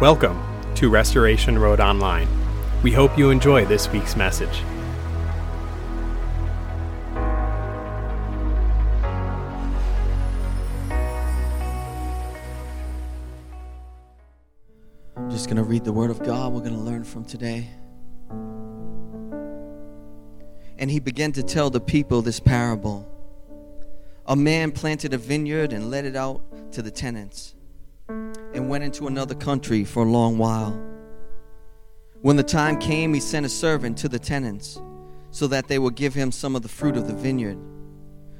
Welcome to Restoration Road Online. We hope you enjoy this week's message. I'm Just going to read the Word of God we're going to learn from today. And he began to tell the people this parable A man planted a vineyard and let it out to the tenants and went into another country for a long while. When the time came, he sent a servant to the tenants so that they would give him some of the fruit of the vineyard.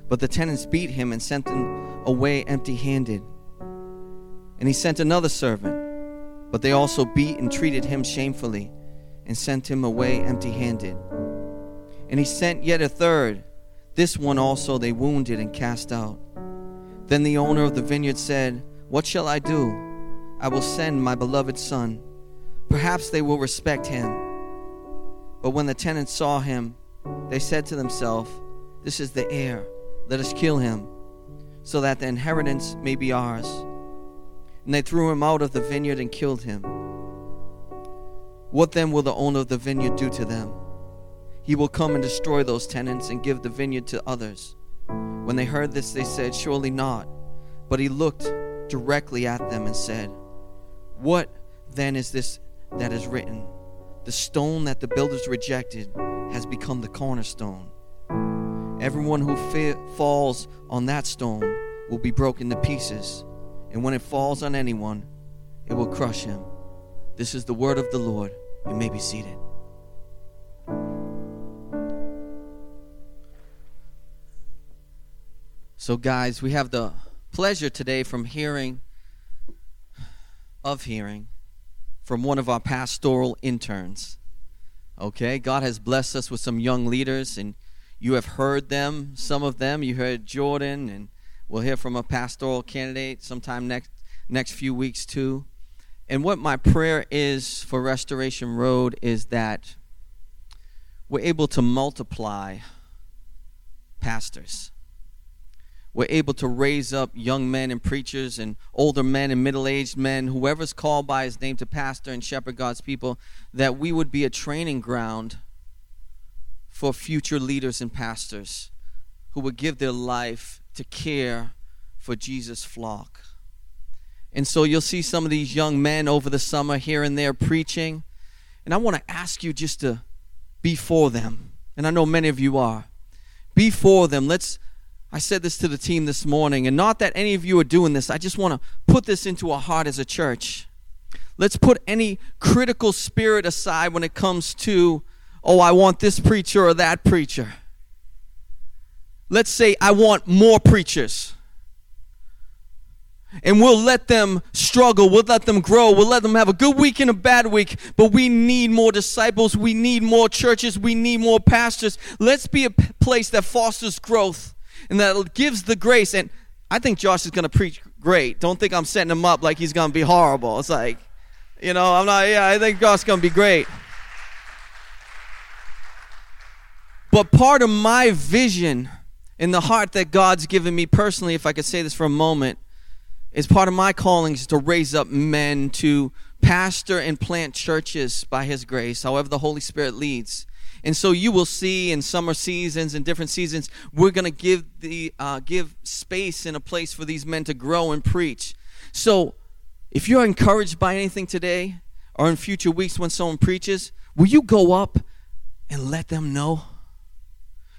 But the tenants beat him and sent him away empty handed. And he sent another servant, but they also beat and treated him shamefully and sent him away empty handed. And he sent yet a third. This one also they wounded and cast out. Then the owner of the vineyard said, What shall I do? I will send my beloved son. Perhaps they will respect him. But when the tenants saw him, they said to themselves, This is the heir. Let us kill him, so that the inheritance may be ours. And they threw him out of the vineyard and killed him. What then will the owner of the vineyard do to them? He will come and destroy those tenants and give the vineyard to others. When they heard this, they said, Surely not. But he looked directly at them and said, what then is this that is written? The stone that the builders rejected has become the cornerstone. Everyone who fa- falls on that stone will be broken to pieces, and when it falls on anyone, it will crush him. This is the word of the Lord. You may be seated. So, guys, we have the pleasure today from hearing of hearing from one of our pastoral interns. Okay, God has blessed us with some young leaders, and you have heard them, some of them. You heard Jordan, and we'll hear from a pastoral candidate sometime next next few weeks too. And what my prayer is for Restoration Road is that we're able to multiply pastors we're able to raise up young men and preachers and older men and middle aged men, whoever's called by his name to pastor and shepherd God's people, that we would be a training ground for future leaders and pastors who would give their life to care for Jesus' flock. And so you'll see some of these young men over the summer here and there preaching. And I want to ask you just to be for them. And I know many of you are. Be for them. Let's I said this to the team this morning, and not that any of you are doing this, I just want to put this into our heart as a church. Let's put any critical spirit aside when it comes to, oh, I want this preacher or that preacher. Let's say, I want more preachers. And we'll let them struggle. We'll let them grow. We'll let them have a good week and a bad week. But we need more disciples. We need more churches. We need more pastors. Let's be a place that fosters growth and that gives the grace. And I think Josh is going to preach great. Don't think I'm setting him up like he's going to be horrible. It's like, you know, I'm not, yeah, I think Josh is going to be great. But part of my vision in the heart that God's given me personally, if I could say this for a moment, is part of my calling is to raise up men to pastor and plant churches by His grace, however the Holy Spirit leads. And so you will see in summer seasons and different seasons, we're going to give the uh, give space and a place for these men to grow and preach. So if you're encouraged by anything today or in future weeks when someone preaches, will you go up and let them know?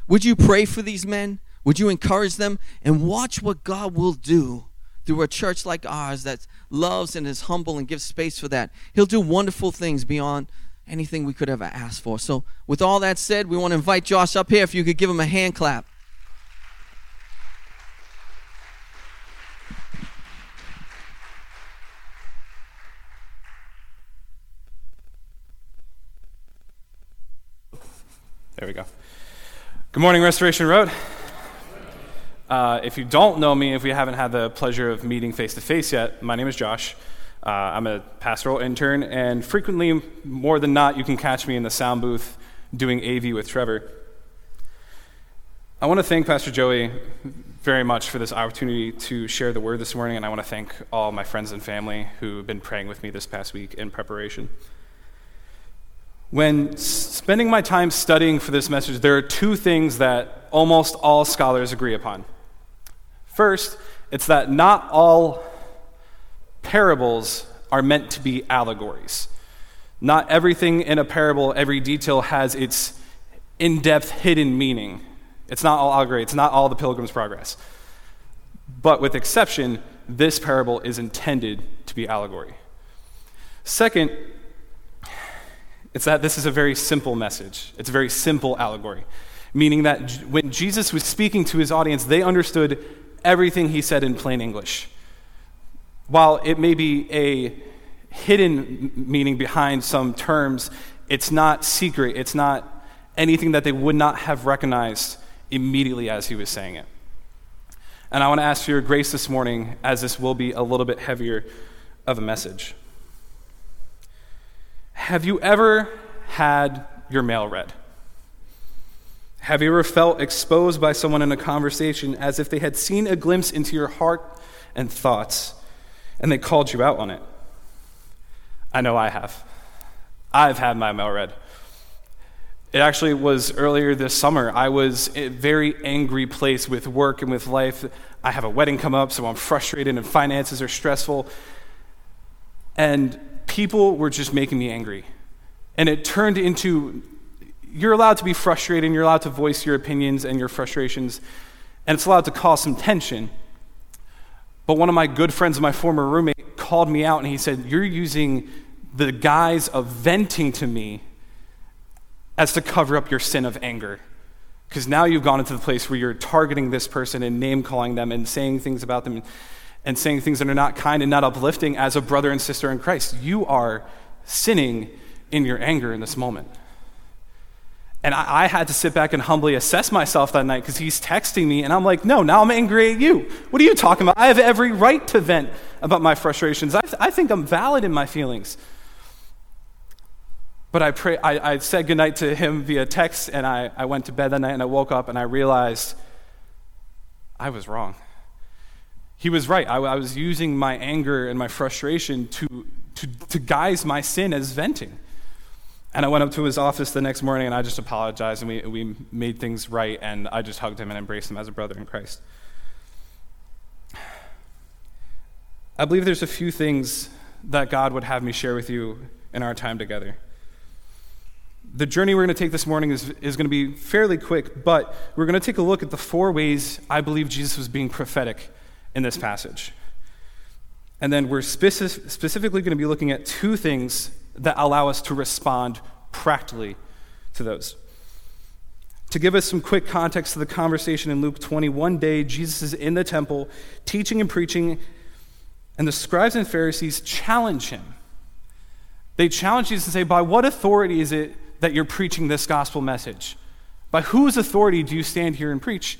Would you pray for these men? Would you encourage them and watch what God will do through a church like ours that loves and is humble and gives space for that? He'll do wonderful things beyond anything we could ever ask for. So, with all that said, we want to invite Josh up here if you could give him a hand clap. There we go. Good morning, Restoration Road. Uh, if you don't know me, if we haven't had the pleasure of meeting face to face yet, my name is Josh. Uh, I'm a pastoral intern, and frequently, more than not, you can catch me in the sound booth doing AV with Trevor. I want to thank Pastor Joey very much for this opportunity to share the word this morning, and I want to thank all my friends and family who have been praying with me this past week in preparation. When spending my time studying for this message, there are two things that almost all scholars agree upon. First, it's that not all parables are meant to be allegories. Not everything in a parable, every detail has its in depth hidden meaning. It's not all allegory, it's not all the Pilgrim's Progress. But with exception, this parable is intended to be allegory. Second, it's that this is a very simple message. It's a very simple allegory, meaning that when Jesus was speaking to his audience, they understood everything he said in plain English. While it may be a hidden meaning behind some terms, it's not secret, it's not anything that they would not have recognized immediately as he was saying it. And I want to ask for your grace this morning, as this will be a little bit heavier of a message. Have you ever had your mail read? Have you ever felt exposed by someone in a conversation as if they had seen a glimpse into your heart and thoughts and they called you out on it? I know I have. I've had my mail read. It actually was earlier this summer. I was in a very angry place with work and with life. I have a wedding come up, so I'm frustrated, and finances are stressful. And people were just making me angry. And it turned into you're allowed to be frustrated, and you're allowed to voice your opinions and your frustrations, and it's allowed to cause some tension. But one of my good friends, my former roommate, called me out and he said, You're using the guise of venting to me as to cover up your sin of anger. Because now you've gone into the place where you're targeting this person and name calling them and saying things about them and saying things that are not kind and not uplifting as a brother and sister in Christ. You are sinning in your anger in this moment. And I, I had to sit back and humbly assess myself that night because he's texting me, and I'm like, no, now I'm angry at you. What are you talking about? I have every right to vent about my frustrations. I, th- I think I'm valid in my feelings. But I, pray, I, I said goodnight to him via text, and I, I went to bed that night, and I woke up, and I realized I was wrong. He was right. I, I was using my anger and my frustration to, to, to guise my sin as venting. And I went up to his office the next morning and I just apologized and we, we made things right and I just hugged him and embraced him as a brother in Christ. I believe there's a few things that God would have me share with you in our time together the journey we're going to take this morning is, is going to be fairly quick, but we're going to take a look at the four ways I believe Jesus was being prophetic in this passage. And then we're speci- specifically going to be looking at two things that allow us to respond practically to those. To give us some quick context to the conversation in Luke 20, one day Jesus is in the temple teaching and preaching, and the scribes and Pharisees challenge him. They challenge Jesus and say, By what authority is it that you're preaching this gospel message? By whose authority do you stand here and preach?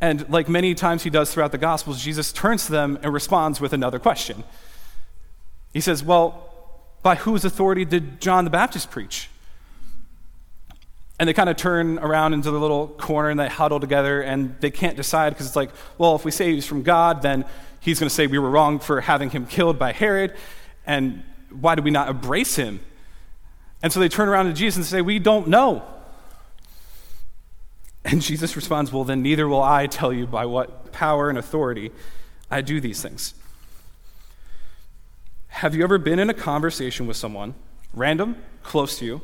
And like many times he does throughout the Gospels, Jesus turns to them and responds with another question. He says, Well, by whose authority did John the Baptist preach? And they kind of turn around into the little corner and they huddle together and they can't decide because it's like, well, if we say he's from God, then he's going to say we were wrong for having him killed by Herod. And why do we not embrace him and so they turn around to Jesus and say, We don't know. And Jesus responds, Well, then neither will I tell you by what power and authority I do these things. Have you ever been in a conversation with someone, random, close to you,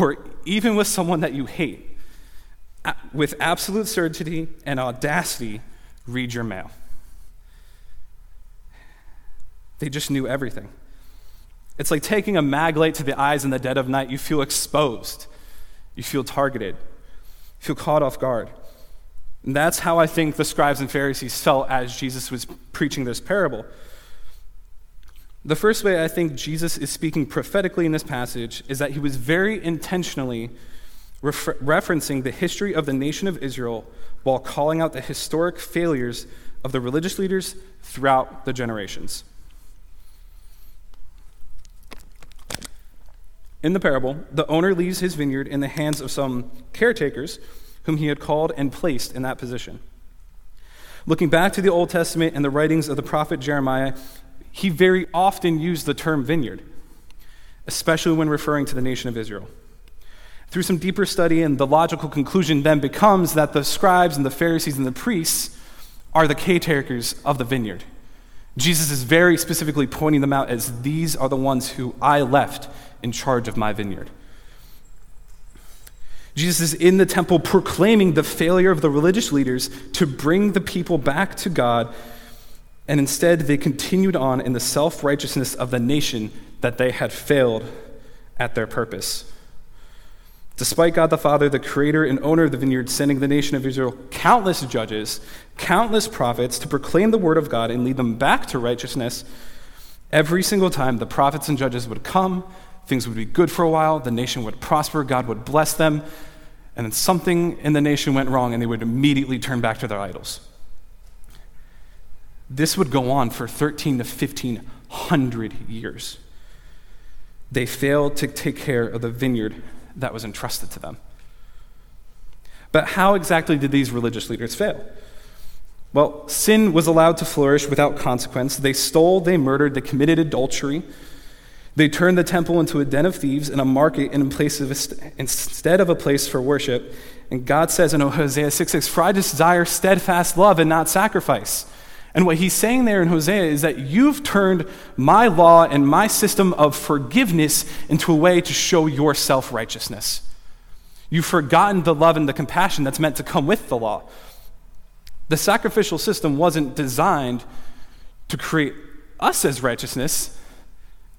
or even with someone that you hate, with absolute certainty and audacity, read your mail? They just knew everything. It's like taking a mag light to the eyes in the dead of night. You feel exposed, you feel targeted, you feel caught off guard. And that's how I think the scribes and Pharisees felt as Jesus was preaching this parable. The first way I think Jesus is speaking prophetically in this passage is that he was very intentionally refer- referencing the history of the nation of Israel while calling out the historic failures of the religious leaders throughout the generations. In the parable, the owner leaves his vineyard in the hands of some caretakers whom he had called and placed in that position. Looking back to the Old Testament and the writings of the prophet Jeremiah, he very often used the term vineyard, especially when referring to the nation of Israel. Through some deeper study, and the logical conclusion then becomes that the scribes and the Pharisees and the priests are the caretakers of the vineyard. Jesus is very specifically pointing them out as these are the ones who I left in charge of my vineyard. Jesus is in the temple proclaiming the failure of the religious leaders to bring the people back to God, and instead they continued on in the self righteousness of the nation that they had failed at their purpose. Despite God the Father, the creator and owner of the vineyard, sending the nation of Israel countless judges, countless prophets to proclaim the word of God and lead them back to righteousness, every single time the prophets and judges would come Things would be good for a while, the nation would prosper, God would bless them, and then something in the nation went wrong and they would immediately turn back to their idols. This would go on for 13 to 1500 years. They failed to take care of the vineyard that was entrusted to them. But how exactly did these religious leaders fail? Well, sin was allowed to flourish without consequence. They stole, they murdered, they committed adultery, they turned the temple into a den of thieves and a market in place of instead of a place for worship. And God says in Hosea 6 6, For I desire steadfast love and not sacrifice. And what he's saying there in Hosea is that you've turned my law and my system of forgiveness into a way to show your self righteousness. You've forgotten the love and the compassion that's meant to come with the law. The sacrificial system wasn't designed to create us as righteousness,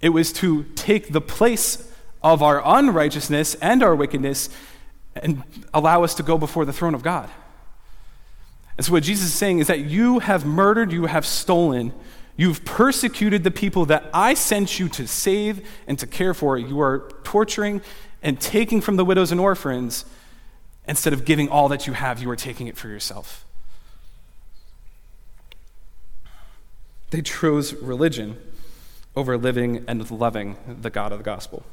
it was to take the place of our unrighteousness and our wickedness and allow us to go before the throne of God. And so, what Jesus is saying is that you have murdered, you have stolen, you've persecuted the people that I sent you to save and to care for. You are torturing and taking from the widows and orphans. Instead of giving all that you have, you are taking it for yourself. They chose religion over living and loving the God of the gospel.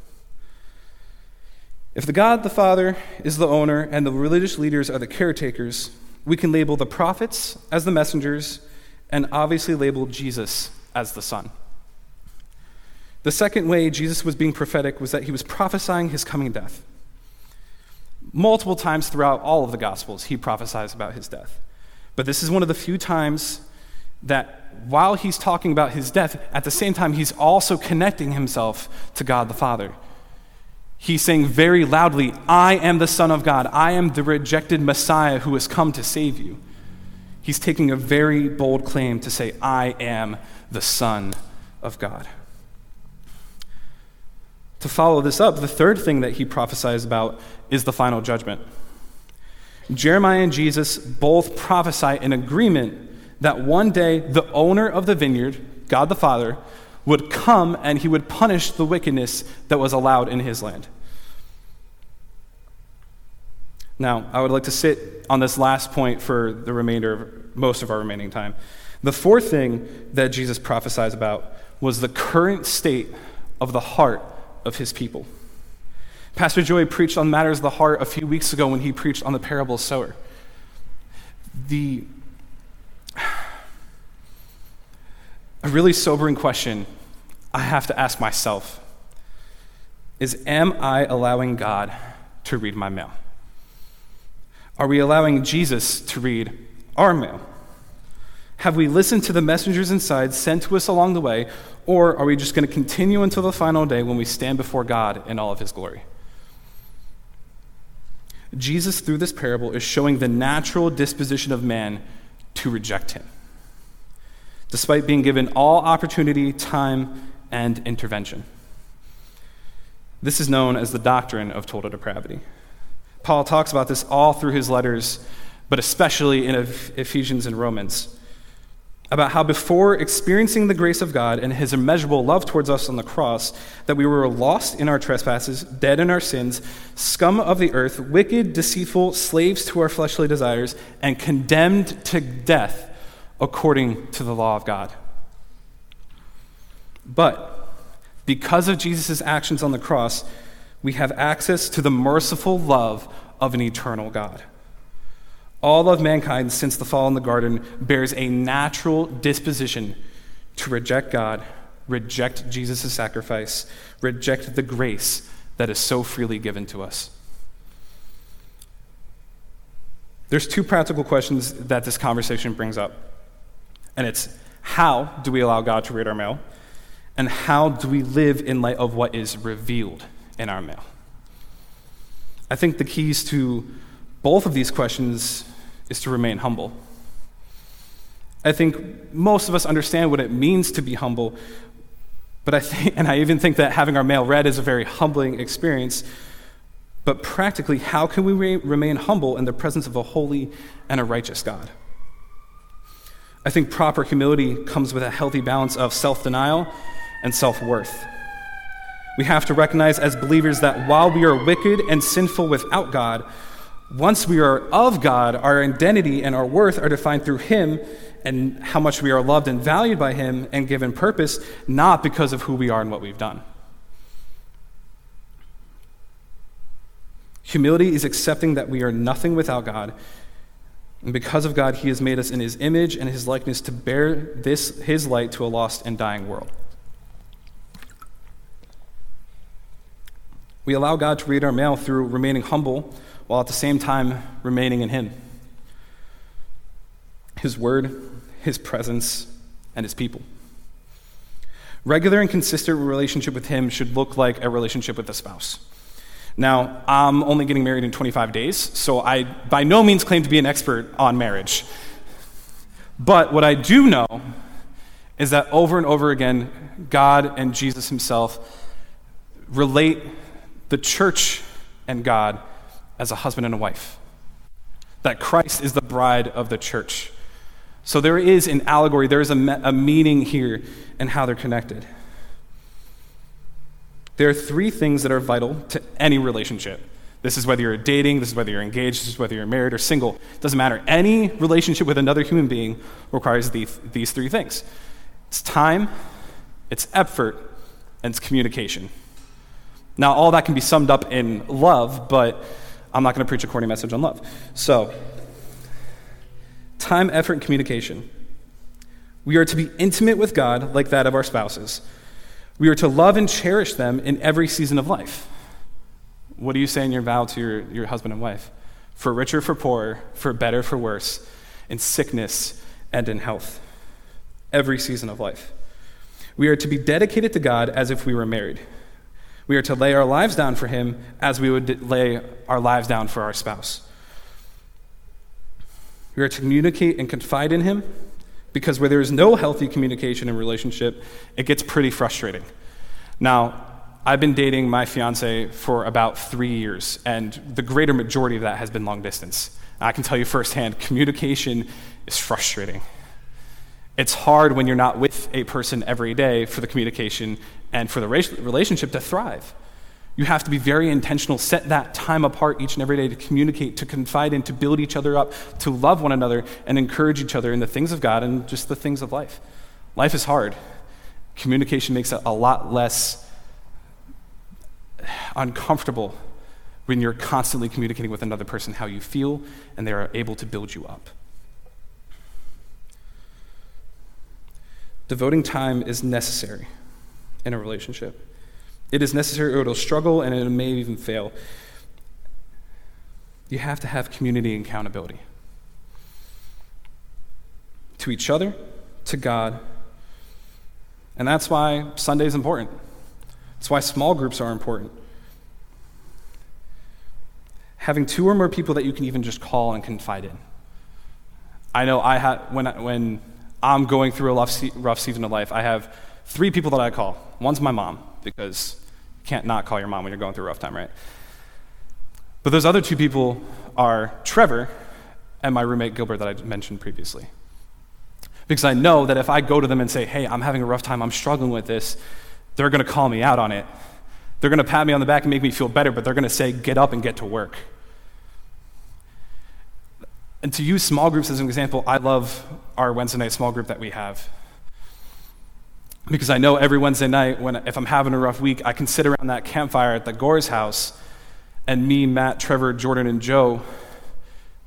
If the God the Father is the owner and the religious leaders are the caretakers, we can label the prophets as the messengers and obviously label Jesus as the Son. The second way Jesus was being prophetic was that he was prophesying his coming death. Multiple times throughout all of the Gospels, he prophesies about his death. But this is one of the few times that while he's talking about his death, at the same time, he's also connecting himself to God the Father. He's saying very loudly, I am the Son of God. I am the rejected Messiah who has come to save you. He's taking a very bold claim to say, I am the Son of God. To follow this up, the third thing that he prophesies about is the final judgment. Jeremiah and Jesus both prophesy in agreement that one day the owner of the vineyard, God the Father, would come and he would punish the wickedness that was allowed in his land. Now, I would like to sit on this last point for the remainder of most of our remaining time. The fourth thing that Jesus prophesies about was the current state of the heart of his people. Pastor Joy preached on matters of the heart a few weeks ago when he preached on the parable of sower. The a really sobering question I have to ask myself is Am I allowing God to read my mail? Are we allowing Jesus to read our mail? Have we listened to the messengers inside sent to us along the way, or are we just going to continue until the final day when we stand before God in all of his glory? Jesus, through this parable, is showing the natural disposition of man to reject him despite being given all opportunity, time, and intervention. This is known as the doctrine of total depravity. Paul talks about this all through his letters, but especially in Ephesians and Romans, about how before experiencing the grace of God and his immeasurable love towards us on the cross, that we were lost in our trespasses, dead in our sins, scum of the earth, wicked, deceitful, slaves to our fleshly desires, and condemned to death according to the law of God. But because of Jesus' actions on the cross, we have access to the merciful love of an eternal God. All of mankind since the fall in the garden bears a natural disposition to reject God, reject Jesus' sacrifice, reject the grace that is so freely given to us. There's two practical questions that this conversation brings up. And it's how do we allow God to read our mail? And how do we live in light of what is revealed in our mail? I think the keys to both of these questions is to remain humble. I think most of us understand what it means to be humble, but I think, and I even think that having our mail read is a very humbling experience. But practically, how can we re- remain humble in the presence of a holy and a righteous God? I think proper humility comes with a healthy balance of self denial and self worth. We have to recognize as believers that while we are wicked and sinful without God, once we are of God, our identity and our worth are defined through Him and how much we are loved and valued by Him and given purpose, not because of who we are and what we've done. Humility is accepting that we are nothing without God. And because of God, He has made us in His image and His likeness to bear this, His light to a lost and dying world. We allow God to read our mail through remaining humble while at the same time remaining in Him. His Word, His presence, and His people. Regular and consistent relationship with Him should look like a relationship with a spouse. Now, I'm only getting married in 25 days, so I by no means claim to be an expert on marriage. But what I do know is that over and over again, God and Jesus Himself relate the church and God as a husband and a wife. That Christ is the bride of the church. So there is an allegory, there is a, me- a meaning here in how they're connected. There are three things that are vital to any relationship. This is whether you're dating, this is whether you're engaged, this is whether you're married or single. It doesn't matter. Any relationship with another human being requires these, these three things it's time, it's effort, and it's communication. Now, all that can be summed up in love, but I'm not going to preach a corny message on love. So, time, effort, and communication. We are to be intimate with God like that of our spouses. We are to love and cherish them in every season of life. What do you say in your vow to your, your husband and wife? For richer, for poorer, for better, for worse, in sickness and in health. Every season of life. We are to be dedicated to God as if we were married. We are to lay our lives down for Him as we would lay our lives down for our spouse. We are to communicate and confide in Him because where there is no healthy communication and relationship, it gets pretty frustrating. Now, I've been dating my fiance for about three years, and the greater majority of that has been long distance. I can tell you firsthand, communication is frustrating. It's hard when you're not with a person every day for the communication and for the relationship to thrive. You have to be very intentional, set that time apart each and every day to communicate, to confide in, to build each other up, to love one another, and encourage each other in the things of God and just the things of life. Life is hard. Communication makes it a lot less uncomfortable when you're constantly communicating with another person how you feel and they are able to build you up. Devoting time is necessary in a relationship. It is necessary, it'll struggle and it may even fail. You have to have community and accountability to each other, to God. And that's why Sunday is important. That's why small groups are important. Having two or more people that you can even just call and confide in. I know I had when when I'm going through a rough, rough season of life, I have three people that I call. One's my mom because can't not call your mom when you're going through a rough time, right? But those other two people are Trevor and my roommate Gilbert that I mentioned previously. Because I know that if I go to them and say, hey, I'm having a rough time, I'm struggling with this, they're going to call me out on it. They're going to pat me on the back and make me feel better, but they're going to say, get up and get to work. And to use small groups as an example, I love our Wednesday night small group that we have. Because I know every Wednesday night, when, if I'm having a rough week, I can sit around that campfire at the Gore's house, and me, Matt, Trevor, Jordan, and Joe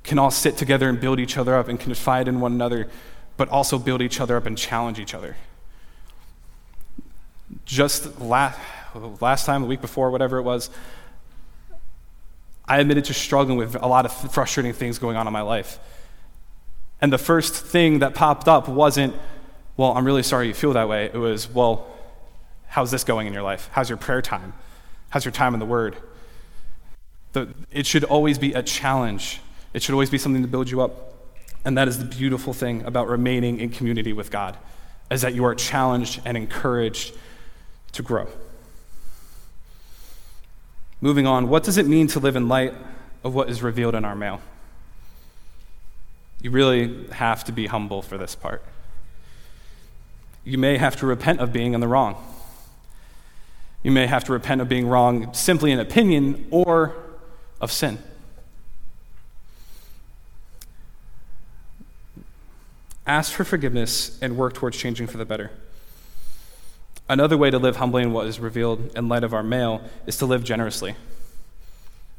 can all sit together and build each other up and confide in one another, but also build each other up and challenge each other. Just last, last time, the week before, whatever it was, I admitted to struggling with a lot of frustrating things going on in my life. And the first thing that popped up wasn't, well, I'm really sorry you feel that way. It was, well, how's this going in your life? How's your prayer time? How's your time in the Word? The, it should always be a challenge, it should always be something to build you up. And that is the beautiful thing about remaining in community with God, is that you are challenged and encouraged to grow. Moving on, what does it mean to live in light of what is revealed in our mail? You really have to be humble for this part. You may have to repent of being in the wrong. You may have to repent of being wrong simply in opinion or of sin. Ask for forgiveness and work towards changing for the better. Another way to live humbly in what is revealed in light of our mail is to live generously.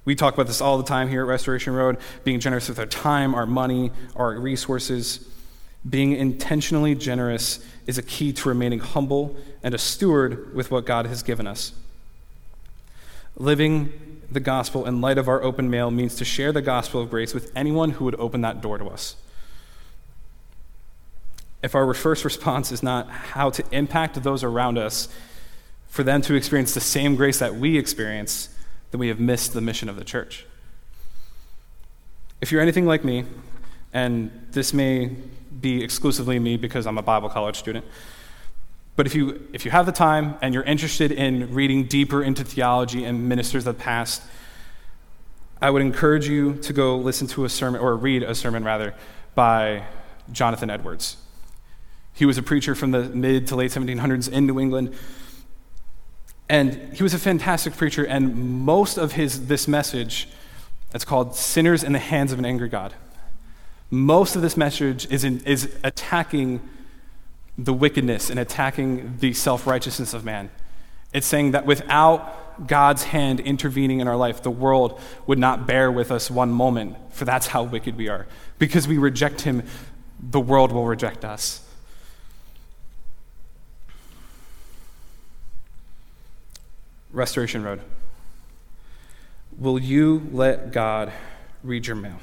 We talk about this all the time here at Restoration Road being generous with our time, our money, our resources. Being intentionally generous is a key to remaining humble and a steward with what God has given us. Living the gospel in light of our open mail means to share the gospel of grace with anyone who would open that door to us if our first response is not how to impact those around us for them to experience the same grace that we experience, then we have missed the mission of the church. If you're anything like me, and this may be exclusively me because I'm a Bible college student, but if you, if you have the time and you're interested in reading deeper into theology and ministers of the past, I would encourage you to go listen to a sermon, or read a sermon rather, by Jonathan Edwards. He was a preacher from the mid to late 1700s in New England. And he was a fantastic preacher, and most of his, this message, it's called Sinners in the Hands of an Angry God. Most of this message is, in, is attacking the wickedness and attacking the self righteousness of man. It's saying that without God's hand intervening in our life, the world would not bear with us one moment, for that's how wicked we are. Because we reject Him, the world will reject us. Restoration Road. Will you let God read your mail?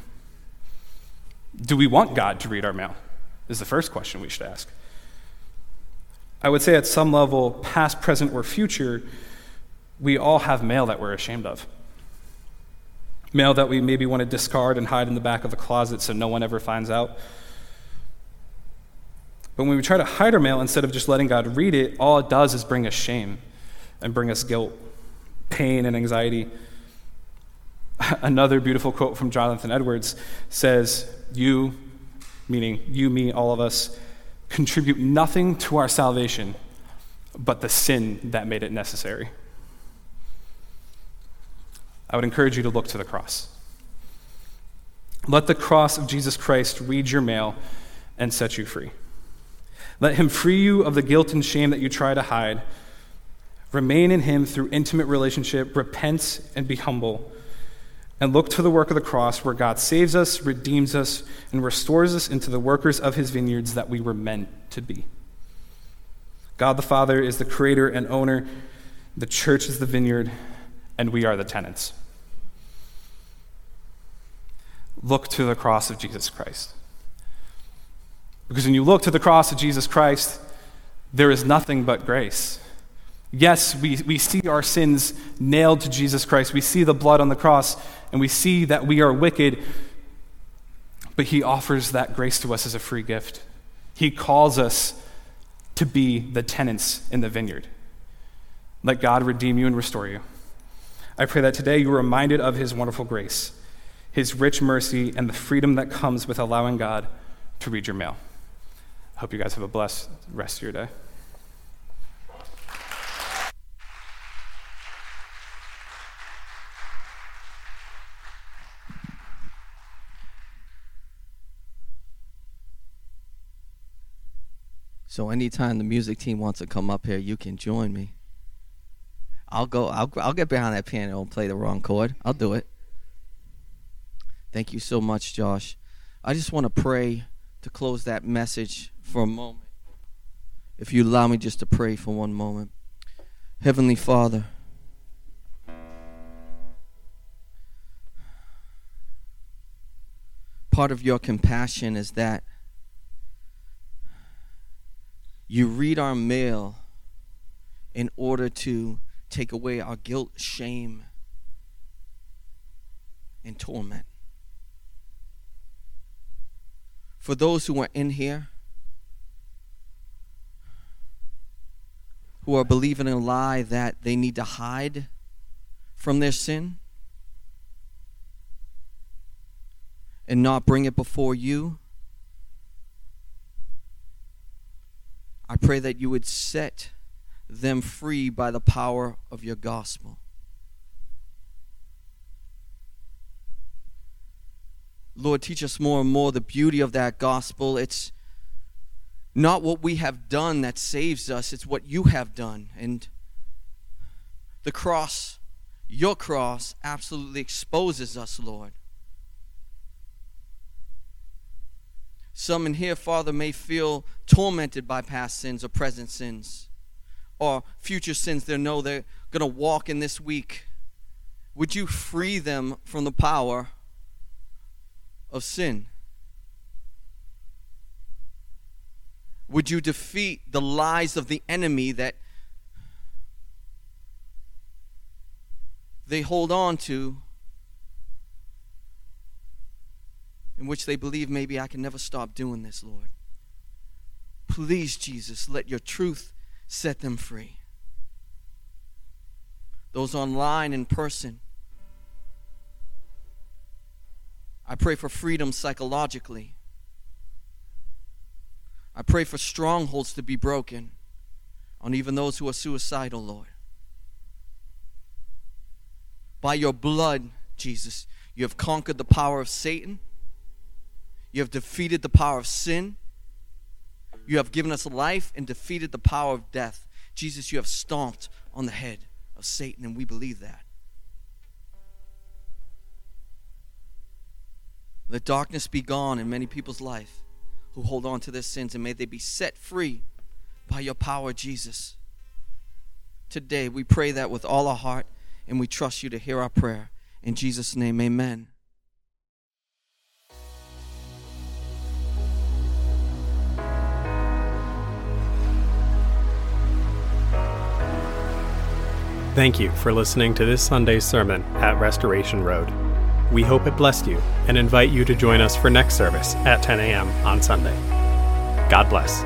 Do we want God to read our mail? Is the first question we should ask. I would say at some level, past, present, or future, we all have mail that we're ashamed of. Mail that we maybe want to discard and hide in the back of a closet so no one ever finds out. But when we try to hide our mail instead of just letting God read it, all it does is bring us shame and bring us guilt, pain, and anxiety. Another beautiful quote from Jonathan Edwards says, You, meaning you, me, all of us, contribute nothing to our salvation but the sin that made it necessary. I would encourage you to look to the cross. Let the cross of Jesus Christ read your mail and set you free. Let him free you of the guilt and shame that you try to hide Remain in Him through intimate relationship, repent and be humble, and look to the work of the cross where God saves us, redeems us, and restores us into the workers of His vineyards that we were meant to be. God the Father is the creator and owner, the church is the vineyard, and we are the tenants. Look to the cross of Jesus Christ. Because when you look to the cross of Jesus Christ, there is nothing but grace. Yes, we, we see our sins nailed to Jesus Christ. We see the blood on the cross, and we see that we are wicked, but He offers that grace to us as a free gift. He calls us to be the tenants in the vineyard. Let God redeem you and restore you. I pray that today you're reminded of His wonderful grace, His rich mercy, and the freedom that comes with allowing God to read your mail. I hope you guys have a blessed rest of your day. So anytime the music team wants to come up here, you can join me. I'll go. I'll I'll get behind that piano and play the wrong chord. I'll do it. Thank you so much, Josh. I just want to pray to close that message for a moment. If you allow me just to pray for one moment. Heavenly Father, part of your compassion is that you read our mail in order to take away our guilt, shame, and torment. For those who are in here, who are believing a lie that they need to hide from their sin and not bring it before you, I pray that you would set them free by the power of your gospel. Lord, teach us more and more the beauty of that gospel. It's not what we have done that saves us, it's what you have done. And the cross, your cross, absolutely exposes us, Lord. Some in here, Father, may feel tormented by past sins or present sins or future sins they know they're going to walk in this week. Would you free them from the power of sin? Would you defeat the lies of the enemy that they hold on to, in which they believe maybe I can never stop doing this, Lord? Please, Jesus, let your truth set them free. Those online, in person, I pray for freedom psychologically. I pray for strongholds to be broken on even those who are suicidal, Lord. By your blood, Jesus, you have conquered the power of Satan. You have defeated the power of sin. You have given us life and defeated the power of death. Jesus, you have stomped on the head of Satan, and we believe that. Let darkness be gone in many people's life who hold on to their sins, and may they be set free by your power, Jesus. Today, we pray that with all our heart, and we trust you to hear our prayer. In Jesus' name, amen. Thank you for listening to this Sunday's sermon at Restoration Road. We hope it blessed you and invite you to join us for next service at 10 a.m. on Sunday. God bless.